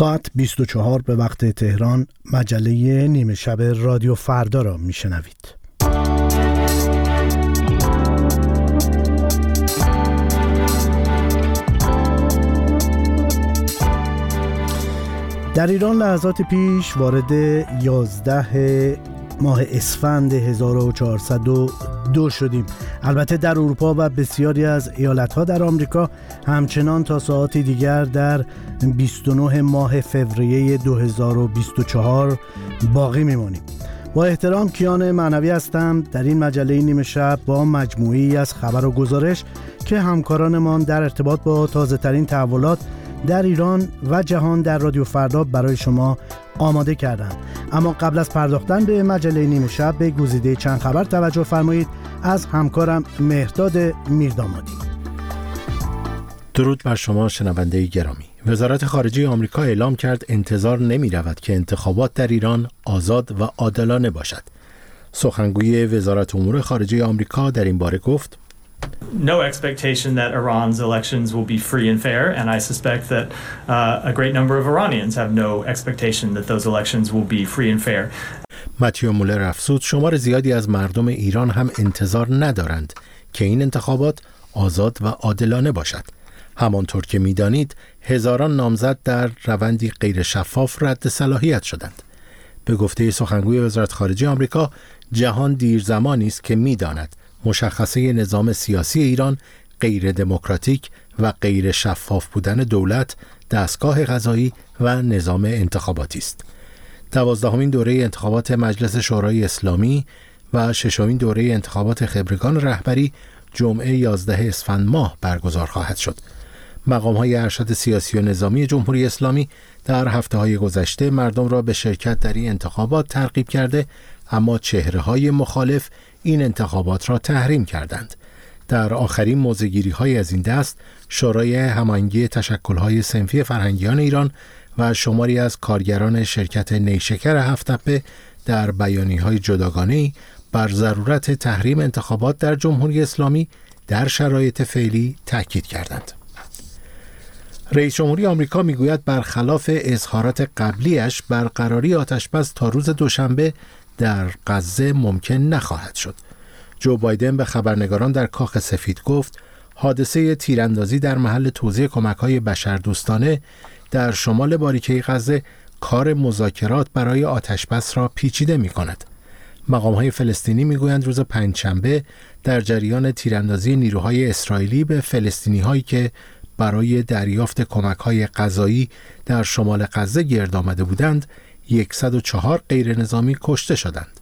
ساعت 24 به وقت تهران مجله نیمه شب رادیو فردا را میشنوید. در ایران لحظات پیش وارد 11 ماه اسفند 1402 شدیم. البته در اروپا و بسیاری از ایالتها در آمریکا همچنان تا ساعتی دیگر در 29 ماه فوریه 2024 باقی میمانیم. با احترام کیان معنوی هستم. در این مجله نیمه شب با مجموعی از خبر و گزارش که همکارانمان در ارتباط با تازه ترین تحولات در ایران و جهان در رادیو فردا برای شما آماده کردند. اما قبل از پرداختن به مجله نیمه شب به گزیده چند خبر توجه فرمایید. از همکارم مهرداد میردامادی. درود بر شما شنونده گرامی. وزارت خارجه آمریکا اعلام کرد انتظار نمی رود که انتخابات در ایران آزاد و عادلانه باشد. سخنگوی وزارت امور خارجه آمریکا در این باره گفت no expectation that Iran's elections will be free and fair, and I suspect that uh, a great number of Iranians have no expectation that those elections will be free and fair. متیو مولر افزود شمار زیادی از مردم ایران هم انتظار ندارند که این انتخابات آزاد و عادلانه باشد. همانطور که می‌دانید هزاران نامزد در روندی غیر شفاف رد صلاحیت شدند. به گفته سخنگوی وزارت خارجه آمریکا جهان دیر زمانی است که می‌داند مشخصه نظام سیاسی ایران غیر دموکراتیک و غیر شفاف بودن دولت، دستگاه غذایی و نظام انتخاباتی است. دوازدهمین دوره انتخابات مجلس شورای اسلامی و ششمین دوره انتخابات خبرگان رهبری جمعه 11 اسفند ماه برگزار خواهد شد. مقام های ارشد سیاسی و نظامی جمهوری اسلامی در هفته های گذشته مردم را به شرکت در این انتخابات ترغیب کرده اما چهره های مخالف این انتخابات را تحریم کردند. در آخرین موزگیری های از این دست شورای همانگی تشکل های سنفی فرهنگیان ایران و شماری از کارگران شرکت نیشکر هفتپه در بیانی های جداگانه بر ضرورت تحریم انتخابات در جمهوری اسلامی در شرایط فعلی تاکید کردند. رئیس جمهوری آمریکا می‌گوید برخلاف اظهارات قبلیش برقراری آتشبس تا روز دوشنبه در غزه ممکن نخواهد شد. جو بایدن به خبرنگاران در کاخ سفید گفت حادثه تیراندازی در محل توزیع کمک های بشردوستانه در شمال باریکه غزه کار مذاکرات برای آتشبس را پیچیده می کند. مقام های فلسطینی می‌گویند روز پنجشنبه در جریان تیراندازی نیروهای اسرائیلی به فلسطینی هایی که برای دریافت کمک های غذایی در شمال غزه گرد آمده بودند 104 غیر نظامی کشته شدند.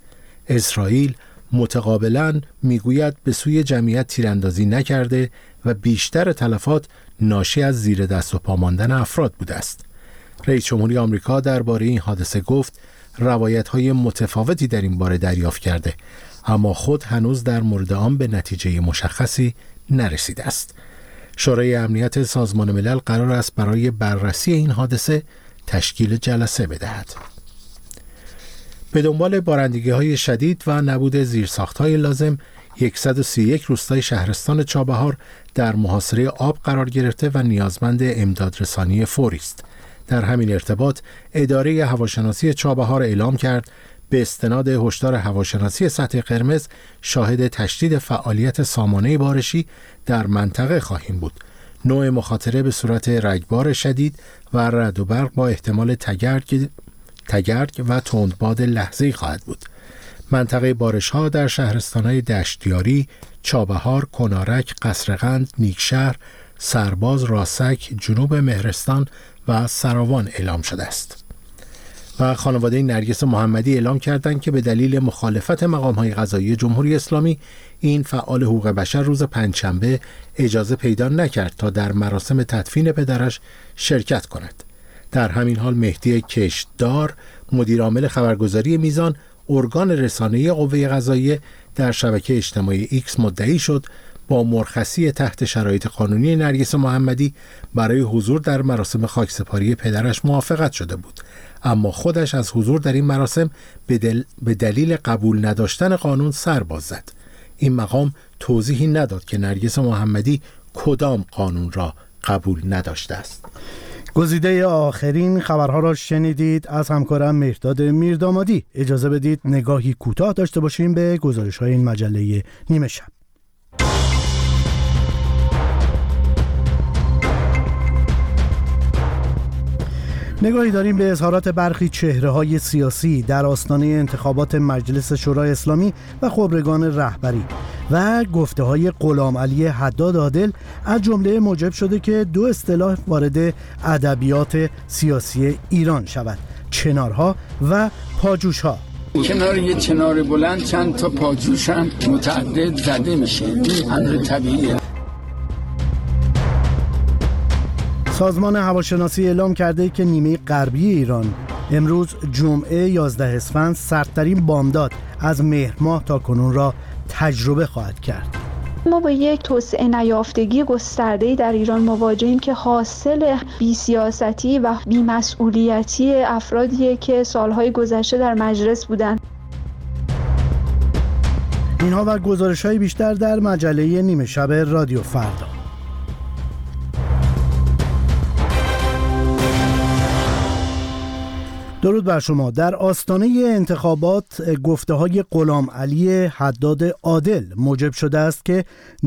اسرائیل متقابلا می‌گوید به سوی جمعیت تیراندازی نکرده و بیشتر تلفات ناشی از زیر دست و پا ماندن افراد بوده است. رئیس جمهوری آمریکا درباره این حادثه گفت روایت های متفاوتی در این باره دریافت کرده اما خود هنوز در مورد آن به نتیجه مشخصی نرسیده است. شورای امنیت سازمان ملل قرار است برای بررسی این حادثه تشکیل جلسه بدهد. به دنبال بارندگی های شدید و نبود زیرساخت های لازم 131 روستای شهرستان چابهار در محاصره آب قرار گرفته و نیازمند امدادرسانی فوری است. در همین ارتباط اداره هواشناسی چابهار اعلام کرد به استناد هشدار هواشناسی سطح قرمز شاهد تشدید فعالیت سامانه بارشی در منطقه خواهیم بود. نوع مخاطره به صورت رگبار شدید و رد و برق با احتمال تگرگ تگرگ و تندباد لحظه خواهد بود. منطقه بارش ها در شهرستان های دشتیاری، چابهار، کنارک، قصرقند، نیکشهر، سرباز، راسک، جنوب مهرستان و سراوان اعلام شده است. و خانواده نرگس محمدی اعلام کردند که به دلیل مخالفت مقام های غذایی جمهوری اسلامی این فعال حقوق بشر روز پنجشنبه اجازه پیدا نکرد تا در مراسم تدفین پدرش شرکت کند. در همین حال مهدی کشت‌دار مدیرعامل خبرگزاری میزان ارگان رسانه‌ای قوه قضاییه در شبکه اجتماعی ایکس مدعی شد با مرخصی تحت شرایط قانونی نرگس محمدی برای حضور در مراسم خاکسپاری پدرش موافقت شده بود. اما خودش از حضور در این مراسم به دلیل قبول نداشتن قانون سر باز زد. این مقام توضیحی نداد که نرگس محمدی کدام قانون را قبول نداشته است. گزیده آخرین خبرها را شنیدید از همکارم مهداد میردامادی. اجازه بدید نگاهی کوتاه داشته باشیم به گزارش های این مجله نیمه شب. نگاهی داریم به اظهارات برخی چهره های سیاسی در آستانه انتخابات مجلس شورای اسلامی و خبرگان رهبری و گفته های غلام علی حداد عادل از جمله موجب شده که دو اصطلاح وارد ادبیات سیاسی ایران شود چنارها و پاجوشها. کنار یه چنار بلند چند تا پاجوش هم متعدد زده میشه. این طبیعیه. سازمان هواشناسی اعلام کرده که نیمه غربی ایران امروز جمعه 11 اسفند سردترین بامداد از مهر ماه تا کنون را تجربه خواهد کرد. ما با یک توسعه نیافتگی گسترده در ایران مواجهیم که حاصل بیسیاستی و بیمسئولیتی افرادیه که سالهای گذشته در مجلس بودند. اینها و گزارش های بیشتر در مجله نیمه شب رادیو فردا. درود بر شما. در آستانه انتخابات گفته های غلام علی حداد عادل موجب شده است که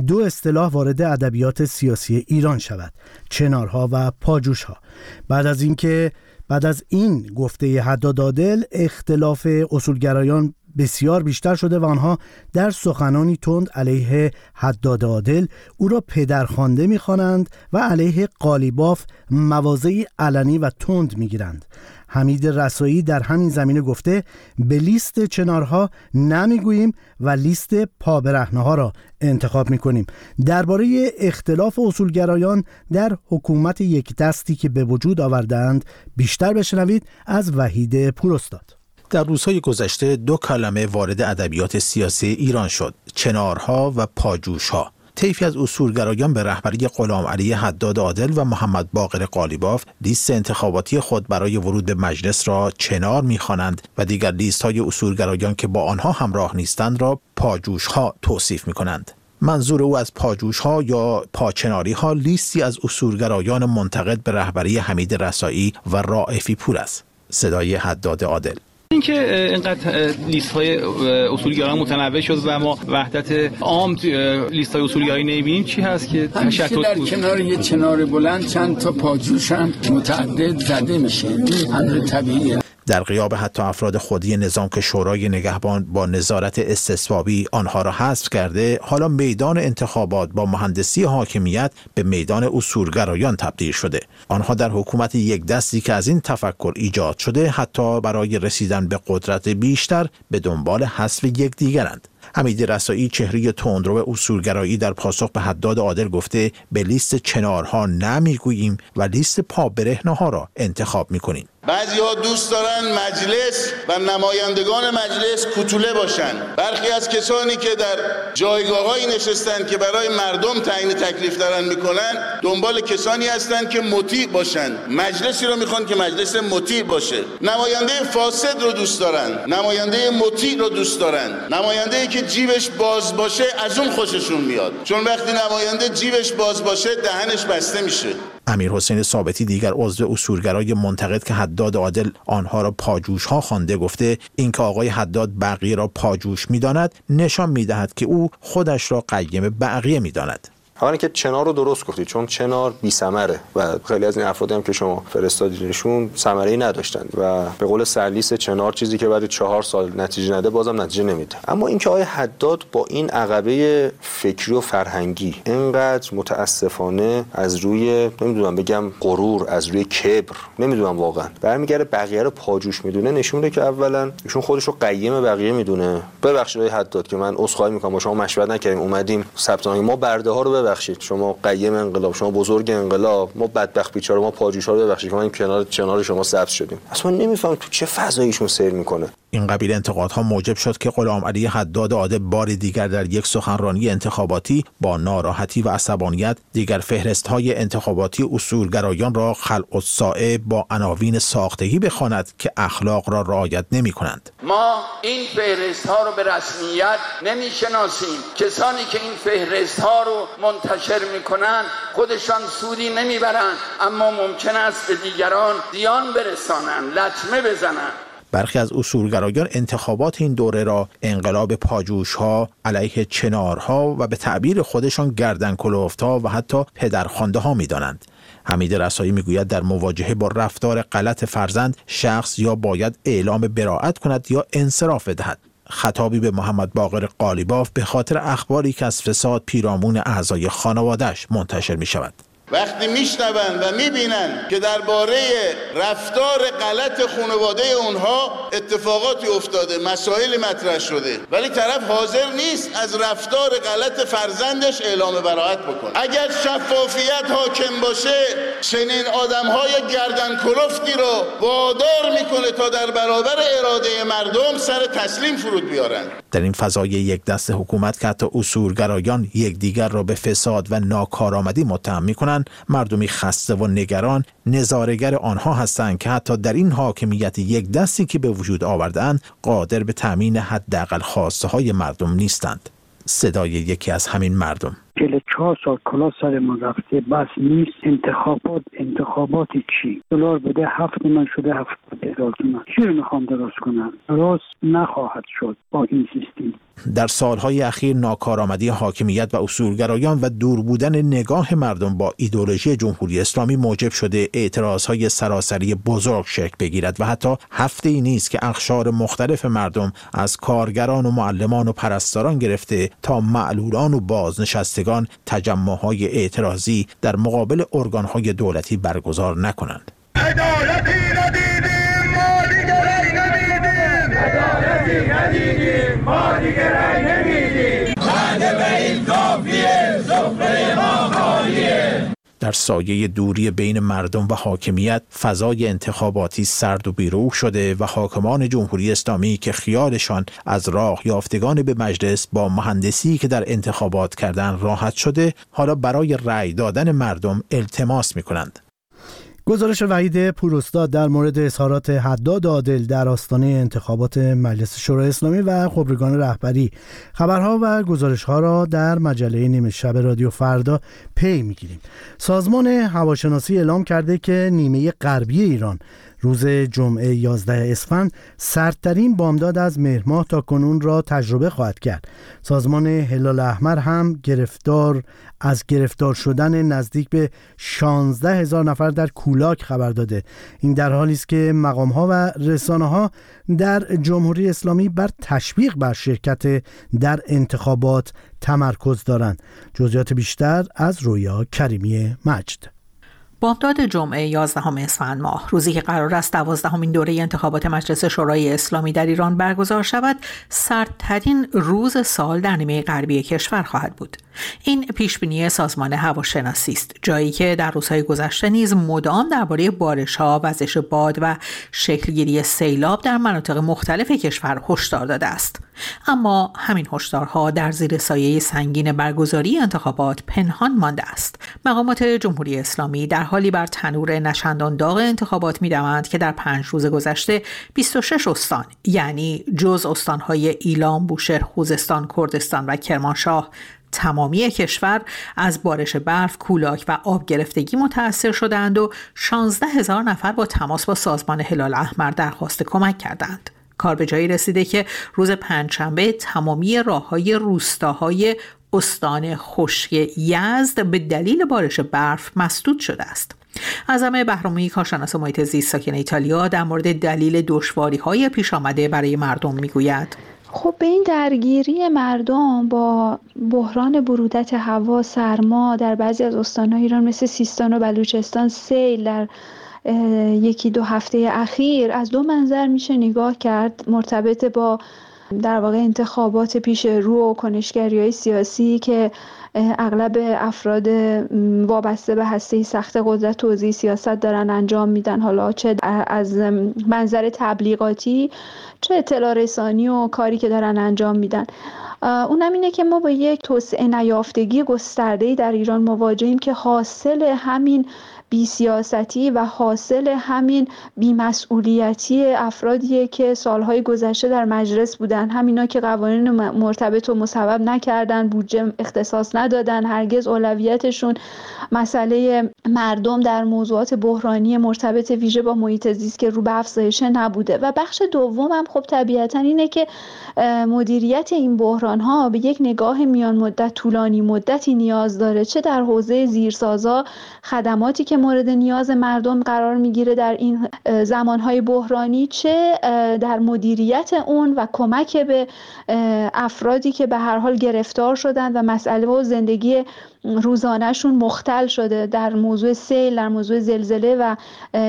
دو اصطلاح وارد ادبیات سیاسی ایران شود چنارها و پاجوشها. بعد از اینکه بعد از این گفته حداد عادل اختلاف اصولگرایان بسیار بیشتر شده و آنها در سخنانی تند علیه حداد عادل او را پدرخوانده می‌خوانند و علیه قالیباف مواضعی علنی و تند می‌گیرند. حمید رسایی در همین زمینه گفته به لیست چنارها نمی‌گوییم و لیست پابرهنه ها را انتخاب می‌کنیم. درباره اختلاف اصولگرایان در حکومت یک دستی که به وجود آوردند بیشتر بشنوید از وحید پوراستاد در روزهای گذشته دو کلمه وارد ادبیات سیاسی ایران شد چنارها و پاجوشها طیفی از اصولگرایان به رهبری غلام علی حداد عادل و محمد باقر قالیباف لیست انتخاباتی خود برای ورود به مجلس را چنار می‌خوانند و دیگر لیست های اصولگرایان که با آنها همراه نیستند را پاجوش ها توصیف می کنند. منظور او از پاجوش ها یا پاچناری ها لیستی از اصولگرایان منتقد به رهبری حمید رسایی و رائفی پور است. صدای حداد عادل اینکه اینقدر لیست های اصولگرایان متنوع شد و ما وحدت عام لیست های اصولگرایی نمی‌بینیم چی هست که تشکل در کنار یه چنار بلند چند تا پاجوش هم متعدد زده میشه. این طبیعیه. در قیاب حتی افراد خودی نظام که شورای نگهبان با نظارت استثبابی آنها را حذف کرده حالا میدان انتخابات با مهندسی حاکمیت به میدان اصولگرایان تبدیل شده. آنها در حکومت یک دستی که از این تفکر ایجاد شده حتی برای رسیدن به قدرت بیشتر به دنبال حذف یکدیگرند. حمید رسایی چهره تندرو اصولگرایی در پاسخ به حداد عادل گفته به لیست چنارها نمی‌گوییم و لیست پابرهنه ها را انتخاب می‌کنیم. بعضی ها دوست دارن مجلس و نمایندگان مجلس کتوله باشن. برخی از کسانی که در جایگاه نشستن که برای مردم تعیین تکلیف دارن می‌کنن دنبال کسانی هستند که مطیع باشن. مجلسی رو می‌خوان که مجلس مطیع باشه. نماینده فاسد رو دوست دارن. نماینده مطیع رو دوست دارن. نماینده که جیبش باز باشه از اون خوششون میاد. چون وقتی نماینده جیبش باز باشه دهنش بسته میشه. امیر حسین ثابتی دیگر عضو اصولگرای منتقد که حداد عادل آنها را پاجوش ها خوانده گفته اینکه آقای حداد بقیه را پاجوش می‌داند نشان می‌دهد که او خودش را قیم بقیه می‌داند. اولا که چنار رو درست گفتید چون چنار بی ثمره و خیلی از این افرادی هم که شما فرستادینشون ثمره ای نداشتن و به قول سرلیس چنار چیزی که بعد چهار سال نتیجه نده بازم نتیجه نمیده. اما اینکه آقای حداد با این عقبه فکری و فرهنگی اینقدر متاسفانه از روی نمی‌دونم بگم غرور از روی کبر نمی‌دونم واقعا برمیگره بقیه رو پاجوش می‌دونه نشون میده که اولا ایشون خودش رو قیم بقیه می‌دونه. ببخشید آقای حداد که من عذرخواهی می‌کنم با شما مشورت نکردیم اومدیم ثبت ما برده ها رو ببخشید. شما قیم انقلاب شما بزرگ انقلاب ما بدبخت بیچاره ما پاجوشا رو ببخشید. ما این کنار کنار شما سبز شدیم. اصلا نمیفهم تو چه فضاییشون سیر می‌کنه. این قبیل انتقادها موجب شد که غلام علی حداد عاده بار دیگر در یک سخنرانی انتخاباتی با ناراحتی و عصبانیت دیگر فهرست های انتخاباتی اصولگرایان را خلق الساعه با عناوین ساختگی بخواند که اخلاق را رعایت نمی کنند. ما این فهرست ها رو به رسمیت نمی شناسیم کسانی که این فهرست ها رو منتشر می کنند خودشان سودی نمی برند اما ممکن است به دیگران زیان برسانند لطمه بزنند برخی از اصولگرایان انتخابات این دوره را انقلاب پاجوش ها علیه چنارها و به تعبیر خودشان گردن کلوفتا و حتی پدرخوانده ها می دانند. حمید رسایی می‌گوید در مواجهه با رفتار غلط فرزند شخص یا باید اعلام براعت کند یا انصراف بدهد خطابی به محمد باقر قالیباف به خاطر اخباری که از فساد پیرامون اعضای خانوادهش منتشر می شود. وقتی میشنوند و می‌بینند که درباره رفتار غلط خانواده اونها اتفاقاتی افتاده مسائل مطرح شده ولی طرف حاضر نیست از رفتار غلط فرزندش اعلام براعت بکنه. اگر شفافیت حاکم باشه چنین آدمهای گردن کلفتی رو وادار می‌کنه تا در برابر اراده مردم سر تسلیم فرود بیارن. در این فضای یک دست حکومت که حتی اصولگرایان یکدیگر را به فساد و ناکارآمدی متهم می‌کنند مردمی خسته و نگران نظارگر آنها هستند که حتی در این حاکمیت یک دستی که به وجود آوردن قادر به تامین حداقل خواسته های مردم نیستند. صدای یکی از همین مردم. چهار سال کلا سر ما رفته بس نیست. انتخابات انتخاباتی چی؟ دلار بده هفت من شده هفت هزار تومن چی رو می‌خوام درست کنم؟ درست نخواهد شد با این سیستم. در سالهای اخیر ناکارآمدی حاکمیت و اصولگرایان و دور بودن نگاه مردم با ایدولوژی جمهوری اسلامی موجب شده اعتراضهای سراسری بزرگ شکل بگیرد و حتی هفته ای نیست که اخشار مختلف مردم از کارگران و معلمان و پرستاران گرفته تا معلولان و بازنشستگان تجمعهای اعتراضی در مقابل ارگانهای دولتی برگزار نکنند. عدالتی ما دیگر نمیدیم عدالتی ندیدیم ما دیگه رای نمیدیم به این کافیه سفره ما خالیه در سایه دوری بین مردم و حاکمیت فضای انتخاباتی سرد و بیروح شده و حاکمان جمهوری اسلامی که خیالشان از راه یافتگان به مجلس با مهندسی که در انتخابات کردن راحت شده حالا برای رأی دادن مردم التماس می کنند. گزارش وحید پوراستاد در مورد اظهارات حداد عادل در آستانه انتخابات مجلس شورای اسلامی و خبرگان رهبری. خبرها و گزارشها را در مجله نیمه شب رادیو فردا پی می‌گیریم. سازمان هواشناسی اعلام کرده که نیمه غربی ایران روز جمعه 11 اسفند سردترین بامداد از مهرماه تا کنون را تجربه خواهد کرد. سازمان هلال احمر هم گرفتار از گرفتار شدن نزدیک به 16 هزار نفر در کولاک خبر داده. این در حالی است که مقام ها و رسانه ها در جمهوری اسلامی بر تشویق بر شرکت در انتخابات تمرکز دارند. جزئیات بیشتر از رویا کریمی مجد. بامداد جمعه 11 اسفند ماه. روزی که قرار است دوازدهمین دوره انتخابات مجلس شورای اسلامی در ایران برگزار شود سردترین روز سال در نیمه غربی کشور خواهد بود. این پیشبینی سازمان هواشناسی است جایی که در روزهای گذشته نیز مدام درباره بارشها وزش باد و شکلگیری سیلاب در مناطق مختلف کشور هشدار داده است. اما همین هشدارها در زیر سایه سنگین برگزاری انتخابات پنهان مانده است. مقامات جمهوری اسلامی در حالی بر تنور نشندان داغ انتخابات می‌دوند که در پنج روز گذشته 26 استان یعنی جز استانهای ایلام، بوشهر، خوزستان، کردستان و کرمانشاه تمامی کشور از بارش برف، کولاک و آب گرفتگی متاثر شدند و 16 هزار نفر با تماس با سازمان هلال احمر درخواست کمک کردند. کار به جایی رسیده که روز پنجشنبه تمامی راه های روستاهای استان خشک یزد به دلیل بارش برف مسدود شده است. اعظم بهرامی کارشناس محیط زیست ساکن ایتالیا در مورد دلیل دشواری های پیش آمده برای مردم می‌گوید خب به این درگیری مردم با بحران برودت هوا سرما در بعضی از استانهای ایران مثل سیستان و بلوچستان سیل در یکی دو هفته اخیر از دو منظر میشه نگاه کرد مرتبط با در واقع انتخابات پیش رو و کنشگری های سیاسی که اغلب افراد وابسته به هسته سخت قدرت توزیع سیاست دارن انجام میدن. حالا چه از منظر تبلیغاتی چه اطلاع رسانی و کاری که دارن انجام میدن. اونم اینه که ما با یک توسعه نیافتگی گسترده در ایران مواجهیم که حاصل همین بیسیاستی و حاصل همین بیمسئولیتی افرادیه که سالهای گذشته در مجلس بودن. همینا که قوانین مرتبط و مصوب نکردن بودجه اختصاص ندادن هرگز اولویتشون مسئله مردم در موضوعات بحرانی مرتبط ویژه با محیط زیست که رو به افزایش نبوده. و بخش دوم هم خب طبیعتا اینه که مدیریت این بحران ها به یک نگاه میان مدت طولانی مدتی نیاز داره چه در حوزه زیرسازا خدماتی که مورد نیاز مردم قرار می‌گیره در این زمانهای بحرانی چه در مدیریت اون و کمک به افرادی که به هر حال گرفتار شدن و مسئله و زندگی روزانهشون مختل شده در موضوع سیل در موضوع زلزله و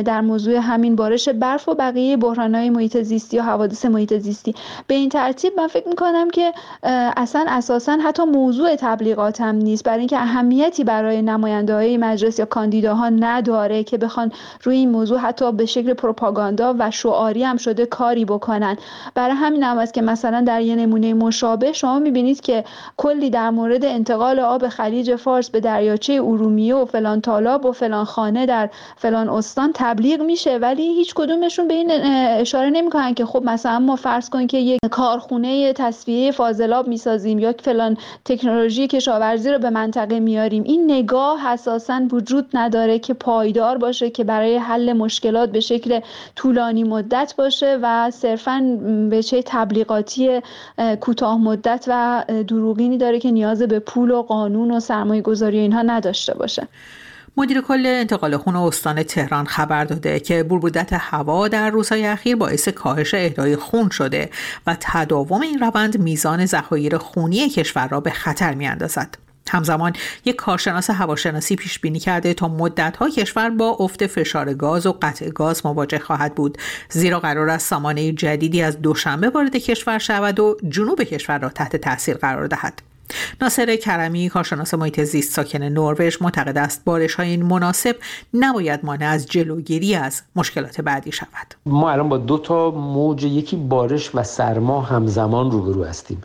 در موضوع همین بارش برف و بقیه بحرانهای محیط زیستی و حوادث محیط زیستی. به این ترتیب من فکر می‌کنم که اصلا اساسا حتی موضوع تبلیغات هم نیست. برای اینکه اهمیتی برای نماینده های مجلس یا کاندیداها نداره که بخوان روی این موضوع حتی به شکل پروپاگاندا و شعاری هم شده کاری بکنن. برای همین هم که مثلا در یه نمونه مشابه شما می‌بینید که کلی در مورد انتقال آب خلیج فارس به دریاچه ارومیه و فلان تالاب و فلان خانه در فلان استان تبلیغ میشه ولی هیچ کدومشون به این اشاره نمی‌کنن که خب مثلا ما فرض کنیم که یک کارخونه تصفیه فاضلاب می‌سازیم یا فلان تکنولوژی کشاورزی رو به منطقه میاریم. این نگاه اساسا وجود نداره که پایدار باشه که برای حل مشکلات به شکل طولانی مدت باشه و صرفا به چه تبلیغاتی کوتاه مدت و دروغینی داره که نیاز به پول و قانون و سرمایه سرمایه گذاری اینها نداشته باشه. مدیر کل انتقال خون استان تهران خبر داده که بربودت هوا در روزهای اخیر باعث کاهش اهدای خون شده و تداوم این روند میزان ذخایر خونی کشور را به خطر میاندازد. همزمان یک کارشناس هواشناسی پیش بینی کرده تا مدتها کشور با افت فشار گاز و قطع گاز مواجه خواهد بود. زیرا قرار است سامانه جدیدی از دوشنبه وارد کشور شود و جنوب کشور را تحت تاثیر قرار دهد. ناصر کرمی کارشناس محیط زیست ساکن نروژ معتقد است بارش های این مناسب نباید مانع از جلوگیری از مشکلات بعدی شود. ما الان با دو تا موج یکی بارش و سرما همزمان روبرو هستیم.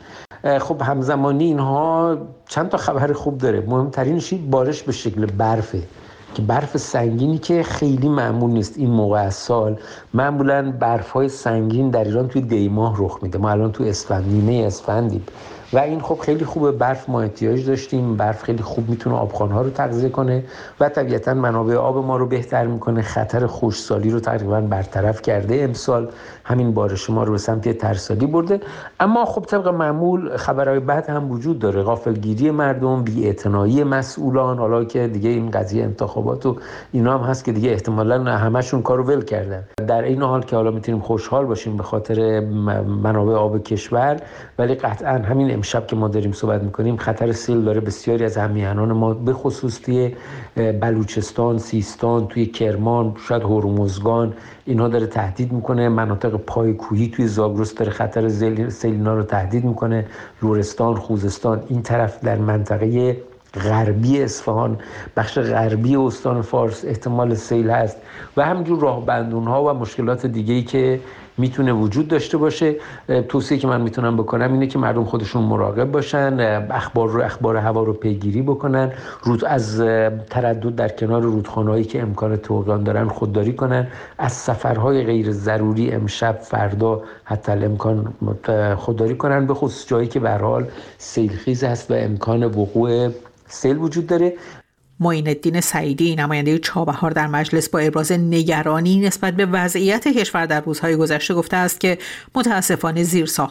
خب همزمانی اینها چند تا خبر خوب داره. مهمترینش بارش به شکل برفه که برف سنگینی که خیلی معمول نیست. این موقع از سال معمولا برف های سنگین در ایران توی دیماه رخ میده. ما الان توی اسفند نیمه اسفندیم. و این خب خیلی خوبه برف ما احتیاج داشتیم. برف خیلی خوب می‌تونه آبخانه ها رو تغذیه کنه و طبیعتا منابع آب ما رو بهتر می‌کنه. خطر خوشسالی رو تقریبا برطرف کرده امسال. همین بارش ما رو به سمت ترسالی برده. اما خب طبق معمول خبرهای بعد هم وجود داره. غافلگیری مردم بی مسئولان حالا که دیگه این قضیه انتخابات و اینا هم هست که دیگه احتمالا همشون کارو ول کردن. در این حال که حالا می‌تونیم خوشحال باشیم به خاطر منابع آب کشور ولی قطعا همین امشب که ما داریم صحبت می‌کنیم خطر سیل داره بسیاری از همیهنان ما به خصوص توی بلوچستان سیستان توی کرمان شاید هرمزگان اینها داره تهدید می‌کنه. مناطق پای کوهی توی زاگرس داره خطر سیلینا رو تهدید می‌کنه. لورستان خوزستان این طرف در منطقه غربی اصفهان. بخش غربی استان فارس احتمال سیل هست. و همینجور راه بندون ها و مشکلات دیگه ای که می‌تونه وجود داشته باشه. توصیه که من می‌تونم بکنم اینه که مردم خودشون مراقب باشن اخبار رو اخبار هوا رو پیگیری بکنن رود از تردد در کنار رودخانه‌ای که امکان توقیان دارن خودداری کنن. از سفرهای غیر ضروری امشب فردا حتی امکان خودداری کنن. به خصوص جایی که به حال سیلخیز هست و امکان وقوع سیل وجود داره. معین الدین سعیدی نماینده چابهار در مجلس با ابراز نگرانی نسبت به وضعیت کشور در روزهای گذشته گفته است که متاسفانه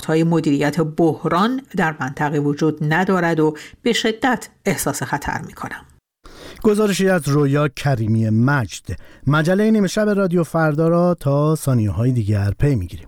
های مدیریت بحران در منطقه وجود ندارد و به شدت احساس خطر می کنم. گزارشی از رویا کریمی مجد مجله نیمه شب رادیو فردا را تا ثانیه های دیگر پی می‌گیریم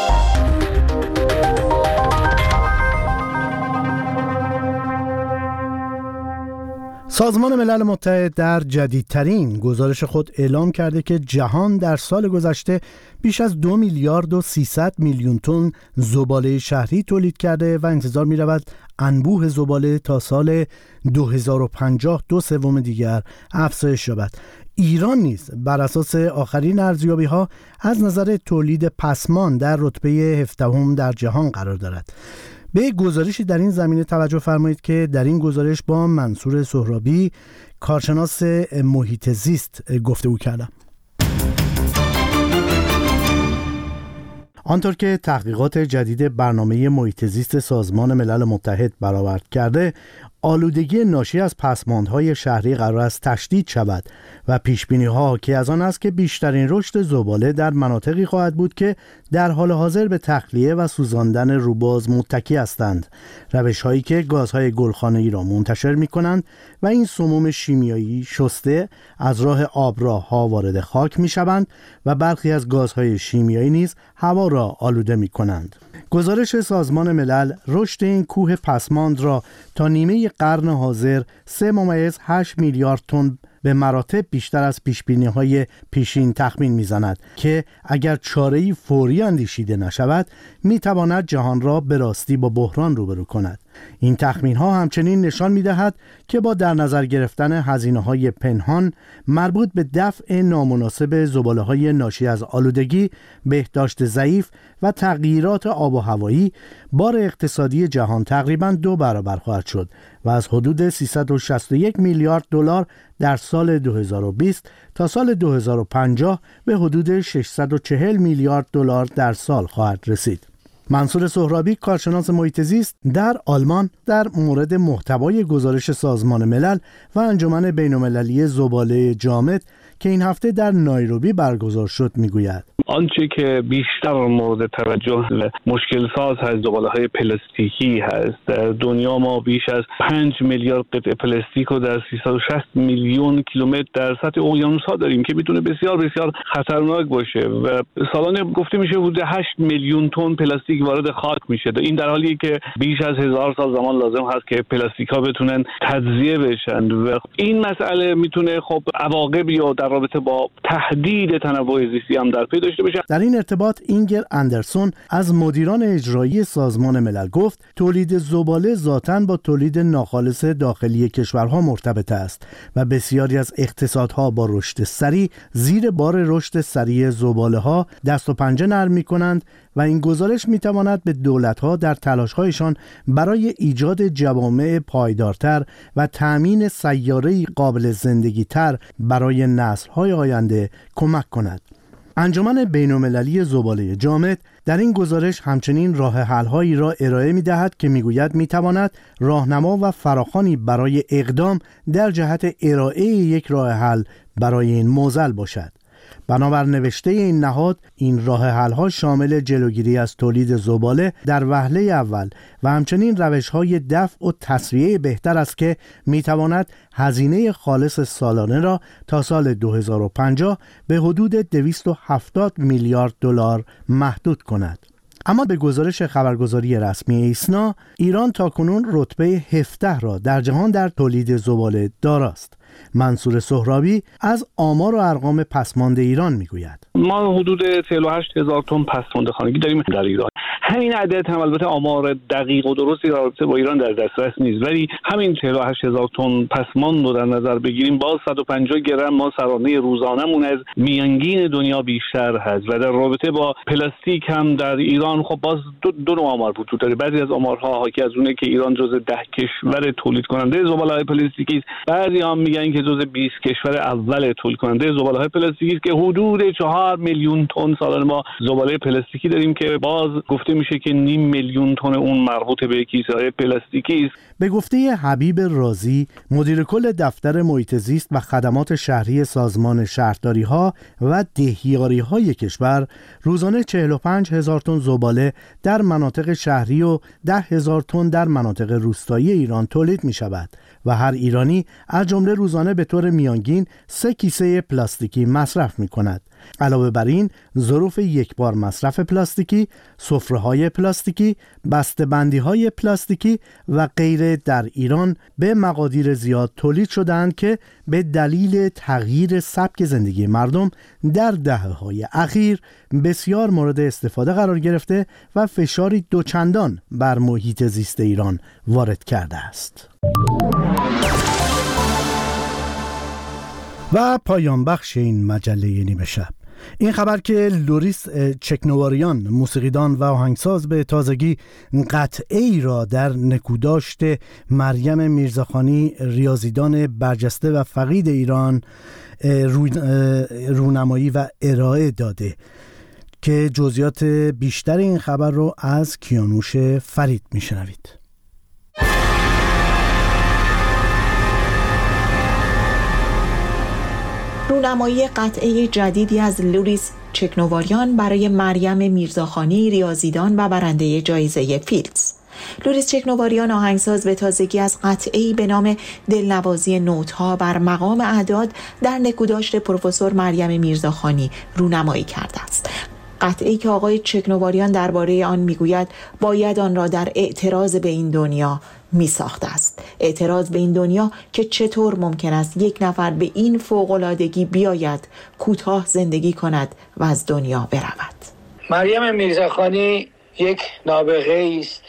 سازمان ملل متحد در جدیدترین گزارش خود اعلام کرده که جهان در سال گذشته بیش از دو میلیارد و 300 میلیون تن زباله شهری تولید کرده و انتظار می رود انبوه زباله تا سال 2050 دو سوم دیگر افزایش یابد. ایران نیز بر اساس آخرین ارزیابی ها از نظر تولید پسمان در رتبه هفدهم در جهان قرار دارد. به گزارشی در این زمینه توجه فرمایید که در این گزارش با منصور سهرابی کارشناس محیط زیست گفته کردم. آنطور که تحقیقات جدید برنامه محیط زیست سازمان ملل متحد برآورد کرده آلودگی ناشی از پسماندهای شهری قرار است تشدید شود و پیش بینی ها که از آن است که بیشترین رشد زباله در مناطقی خواهد بود که در حال حاضر به تخلیه و سوزاندن روباز متکی هستند. روش هایی که گازهای گلخانه ای را منتشر می کنند و این سموم شیمیایی شسته از راه آبراه ها وارد خاک می شوند و برخی از گازهای شیمیایی نیز هوا را آلوده می کنند گزارش سازمان ملل رشد این کوه پسماند را تا نیمه قرن حاضر 3 ممیز 8 میلیارد تن به مراتب بیشتر از پیشبینی های پیشین تخمین می‌زند که اگر چاره فوری اندیشیده نشود می تواند جهان را به راستی با بحران روبرو کند. این تخمین ها همچنین نشان می دهد که با در نظر گرفتن هزینه های پنهان مربوط به دفع نامناسب زباله های ناشی از آلودگی، بهداشت ضعیف و تغییرات آب و هوایی بار اقتصادی جهان تقریبا دو برابر خواهد شد و از حدود 361 میلیارد دلار در سال 2020 تا سال 2050 به حدود 640 میلیارد دلار در سال خواهد رسید. منصور سهرابی کارشناس محیط زیست در آلمان در مورد محتوای گزارش سازمان ملل و انجمن بین‌المللی زباله جامد که این هفته در نایروبی برگزار شد می‌گوید. آنچه که بیشتر مورد توجه مشکل ساز هست زباله های پلاستیکی هست. در دنیا ما بیش از 5 میلیارد قطعه پلاستیک رو در 360 میلیون کیلومتر در سطح اقیانوس ها داریم که می‌تونه بسیار بسیار خطرناک باشه. و سالانه گفته میشه حدود 8 میلیون تن پلاستیک وارد خاک میشه. این در حالی که بیش از هزار سال زمان لازم هست که پلاستیک ها بتونن تجزیه بشن و این مسئله می‌تونه خب عواقبی یا در رابطه با تهدید تنوع زیستی هم در پی داشته باشه. در این ارتباط اینگر اندرسون از مدیران اجرایی سازمان ملل گفت تولید زباله ذاتا با تولید ناخالص داخلی کشورها مرتبط است و بسیاری از اقتصادها با رشد سریع زیر بار رشد سریع زباله ها دست و پنجه نرم می کنند و این گزارش می تواند به دولت ها در تلاش هایشان برای ایجاد جوامع پایدارتر و تأمین سیاره قابل زندگی تر برای نسل های آینده کمک کند. انجمن بین‌المللی زباله جامد در این گزارش همچنین راه حل‌هایی را ارائه می‌دهد که می‌گوید می‌تواند راهنما و فراخانی برای اقدام در جهت ارائه یک راه حل برای این موزل باشد. بنابر نوشته این نهاد این راه ها شامل جلوگیری از تولید زباله در وهله اول و همچنین روش های دفع و تصویه بهتر است که می تواند هزینه خالص سالانه را تا سال 2050 به حدود 270 میلیارد دلار محدود کند. اما به گزارش خبرگزاری رسمی ایسنا ایران تاکنون رتبه 17 را در جهان در تولید زباله داراست منصور سهرابی از آمار و ارقام پسماند ایران می‌گوید. ما حدود 48 هزار تن پسماند خانگی داریم در ایران. همین عدد هم البته آمار دقیق و درستی رابطه با ایران در دسترس نیست ولی همین 48 هزار تن پسماند رو در نظر بگیریم باز 150 گرم ما سرانه روزانهمون از میانگین دنیا بیشتر هست و در رابطه با پلاستیک هم در ایران خب باز دو, دو نوع آمار وجود داره. بعضی از آمارها حاکی از اونه که ایران جز ده کشور تولید کننده زباله پلاستیکی است. بعضی هم میگن که جز 20 کشور اول تولید کننده زباله های پلاستیکی است که حدود 4 میلیون تن سالانه ما زباله پلاستیکی داریم که باز گفته میشه که نیم میلیون تن اون مربوط به کیسه های پلاستیکی است. به گفته حبیب رازی مدیر کل دفتر محیط زیست و خدمات شهری سازمان شهرداری ها و دهیاری های کشور روزانه 45 هزار تن زباله در مناطق شهری و 10 هزار تن در مناطق روستایی ایران تولید می شود و هر ایرانی از جمله روزانه به طور میانگین سه کیسه پلاستیکی مصرف می کند. علاوه بر این ظروف یک بار مصرف پلاستیکی، سفره پلاستیکی، بندی های پلاستیکی و غیره در ایران به مقادیر زیاد تولید شدند که به دلیل تغییر سبک زندگی مردم در دهه های اخیر بسیار مورد استفاده قرار گرفته و فشاری دوچندان بر محیط زیست ایران وارد کرده است. و پایان بخش این مجله نیمه شب. این خبر که لوریس چکنواریان موسیقیدان و آهنگساز به تازگی قطعه ای را در نکوداشت مریم میرزاخانی ریاضیدان برجسته و فقید ایران رونمایی و ارائه داده که جزیات بیشتر این خبر رو از کیانوش فرید میشنوید. رونمایی قطعه جدیدی از لوریس چکنواریان برای مریم میرزاخانی ریاضیدان و برنده جایزه فیلدز. لوریس چکنواریان آهنگساز به تازگی از قطعه‌ای به نام دلنوازی نوتها بر مقام اعداد در نکوداشت پروفسور مریم میرزاخانی رونمایی کرده است. قطعه‌ای که آقای چکنواریان درباره آن می‌گوید باید آن را در اعتراض به این دنیا می‌ساخته است. اعتراض به این دنیا که چطور ممکن است یک نفر به این فوق‌العادگی بیاید کوتاه زندگی کند و از دنیا برود. مریم میرزاخانی یک نابغه است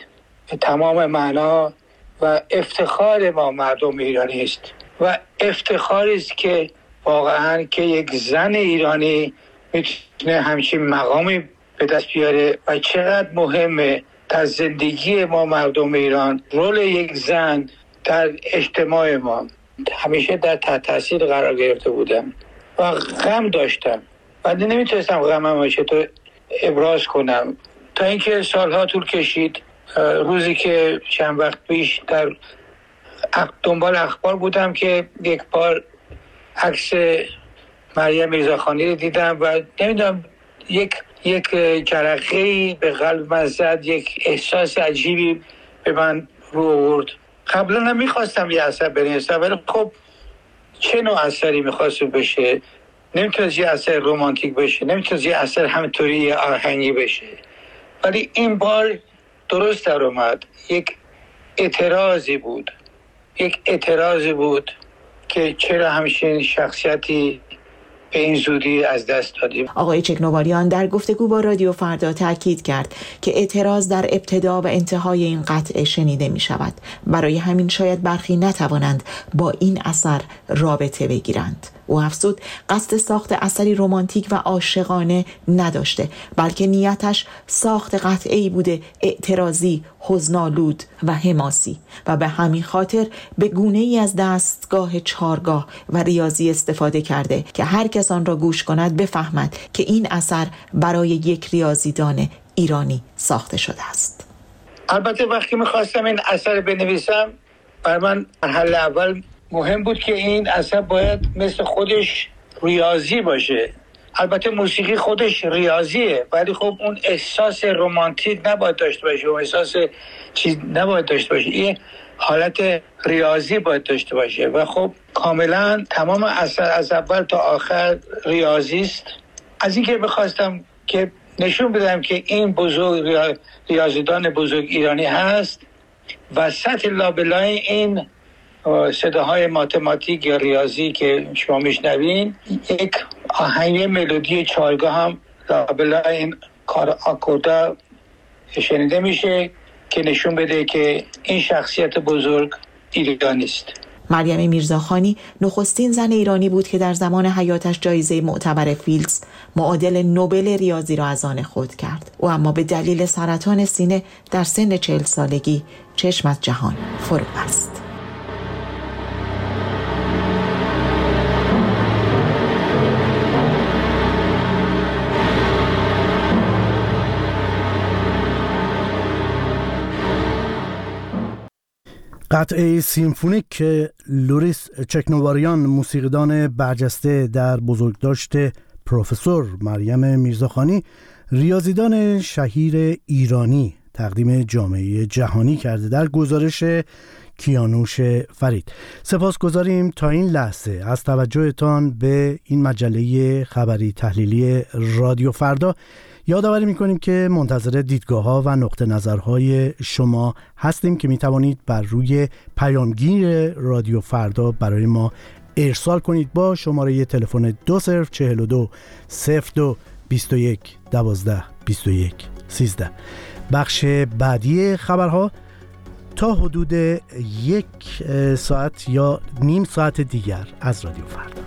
به تمام معنا و افتخار ما مردم ایرانی است و افتخاری است که واقعا که یک زن ایرانی می‌تونه همچین مقامی به دست بیاره و چقدر مهمه در زندگی ما مردم ایران رول یک زن در اجتماع ما همیشه در تحت تاثیر قرار گرفته بودم و غم داشتم. و نمی‌تونستم غمم چطور ابراز کنم. تا اینکه سالها طول کشید روزی که چند وقت پیش در دنبال اخبار بودم که یک بار عکس مریم میرزاخانی رو دیدم و نمی‌دونم یک یک جرقه به قلب من زد یک احساس عجیبی به من رو آورد. قبلا هم می‌خواستم یه اثر بنویسم ولی خب چه نوع اثری می‌خواست بشه؟ نمی‌تونست یه اثر رومانتیک بشه نمی‌تونست یه اثر همطوری آهنگی بشه. ولی این بار درست در اومد. یک اعتراضی بود. یک اعتراضی بود که چرا همچین شخصیتی به این زودی از دست دادیم. آقای چکنوالیان در گفتگو با رادیو فردا تاکید کرد که اعتراض در ابتدا و انتهای این قطعه شنیده می شود برای همین شاید برخی نتوانند با این اثر رابطه بگیرند. او افزود قصد ساخت اثری رمانتیک و عاشقانه نداشته بلکه نیتش ساخت قطعه ای بوده اعتراضی حزنالود و حماسی. و به همین خاطر به گونه ای از دستگاه چارگاه و ریاضی استفاده کرده که هر کس آن را گوش کند بفهمد که این اثر برای یک ریاضیدان ایرانی ساخته شده است. البته وقتی می‌خواستم این اثر بنویسم بر من مرحله اول مهم بود که این اثر باید مثل خودش ریاضی باشه. البته موسیقی خودش ریاضیه ولی خب اون احساس رومانتیک نباید داشته باشه اون احساس چیز نباید داشته باشه. این حالت ریاضی باید داشته باشه. و خب کاملا تمام اثر از اول تا آخر ریاضی است. از اینکه بخواستم که نشون بدم که این بزرگ ریاضیدان بزرگ ایرانی هست و سطح لابلای این صداهای ماتماتیک یا ریاضی که شما میشنوین یک آهنگ ملودی چارگاه هم لابلا این کار آکوردا شنیده میشه که نشون بده که این شخصیت بزرگ ایرانی است. مریم میرزاخانی نخستین زن ایرانی بود که در زمان حیاتش جایزه معتبر فیلدز معادل نوبل ریاضی را از آن خود کرد. او اما به دلیل سرطان سینه در سن چهل سالگی چشم از جهان فرو بست. قطعه سیمفونیک لوریس چکنواریان موسیقیدان برجسته در بزرگداشت پروفسور مریم میرزاخانی ریاضیدان شهیر ایرانی تقدیم جامعه جهانی کرده در گزارش کیانوش فرید. سپاسگزاریم تا این لحظه. از توجهتان به این مجله خبری تحلیلی رادیو فردا. یادآوری می‌کنیم که منتظر دیدگاه ها و نقطه نظرهای شما هستیم که می توانید بر روی پیامگیر رادیو فردا برای ما ارسال کنید با شماره تلفن دو صرف چهل و دو صفر دو بیست و یک دوازده بیست و یک سیزده. بخش بعدی خبرها تا حدود یک ساعت یا نیم ساعت دیگر از رادیو فردا.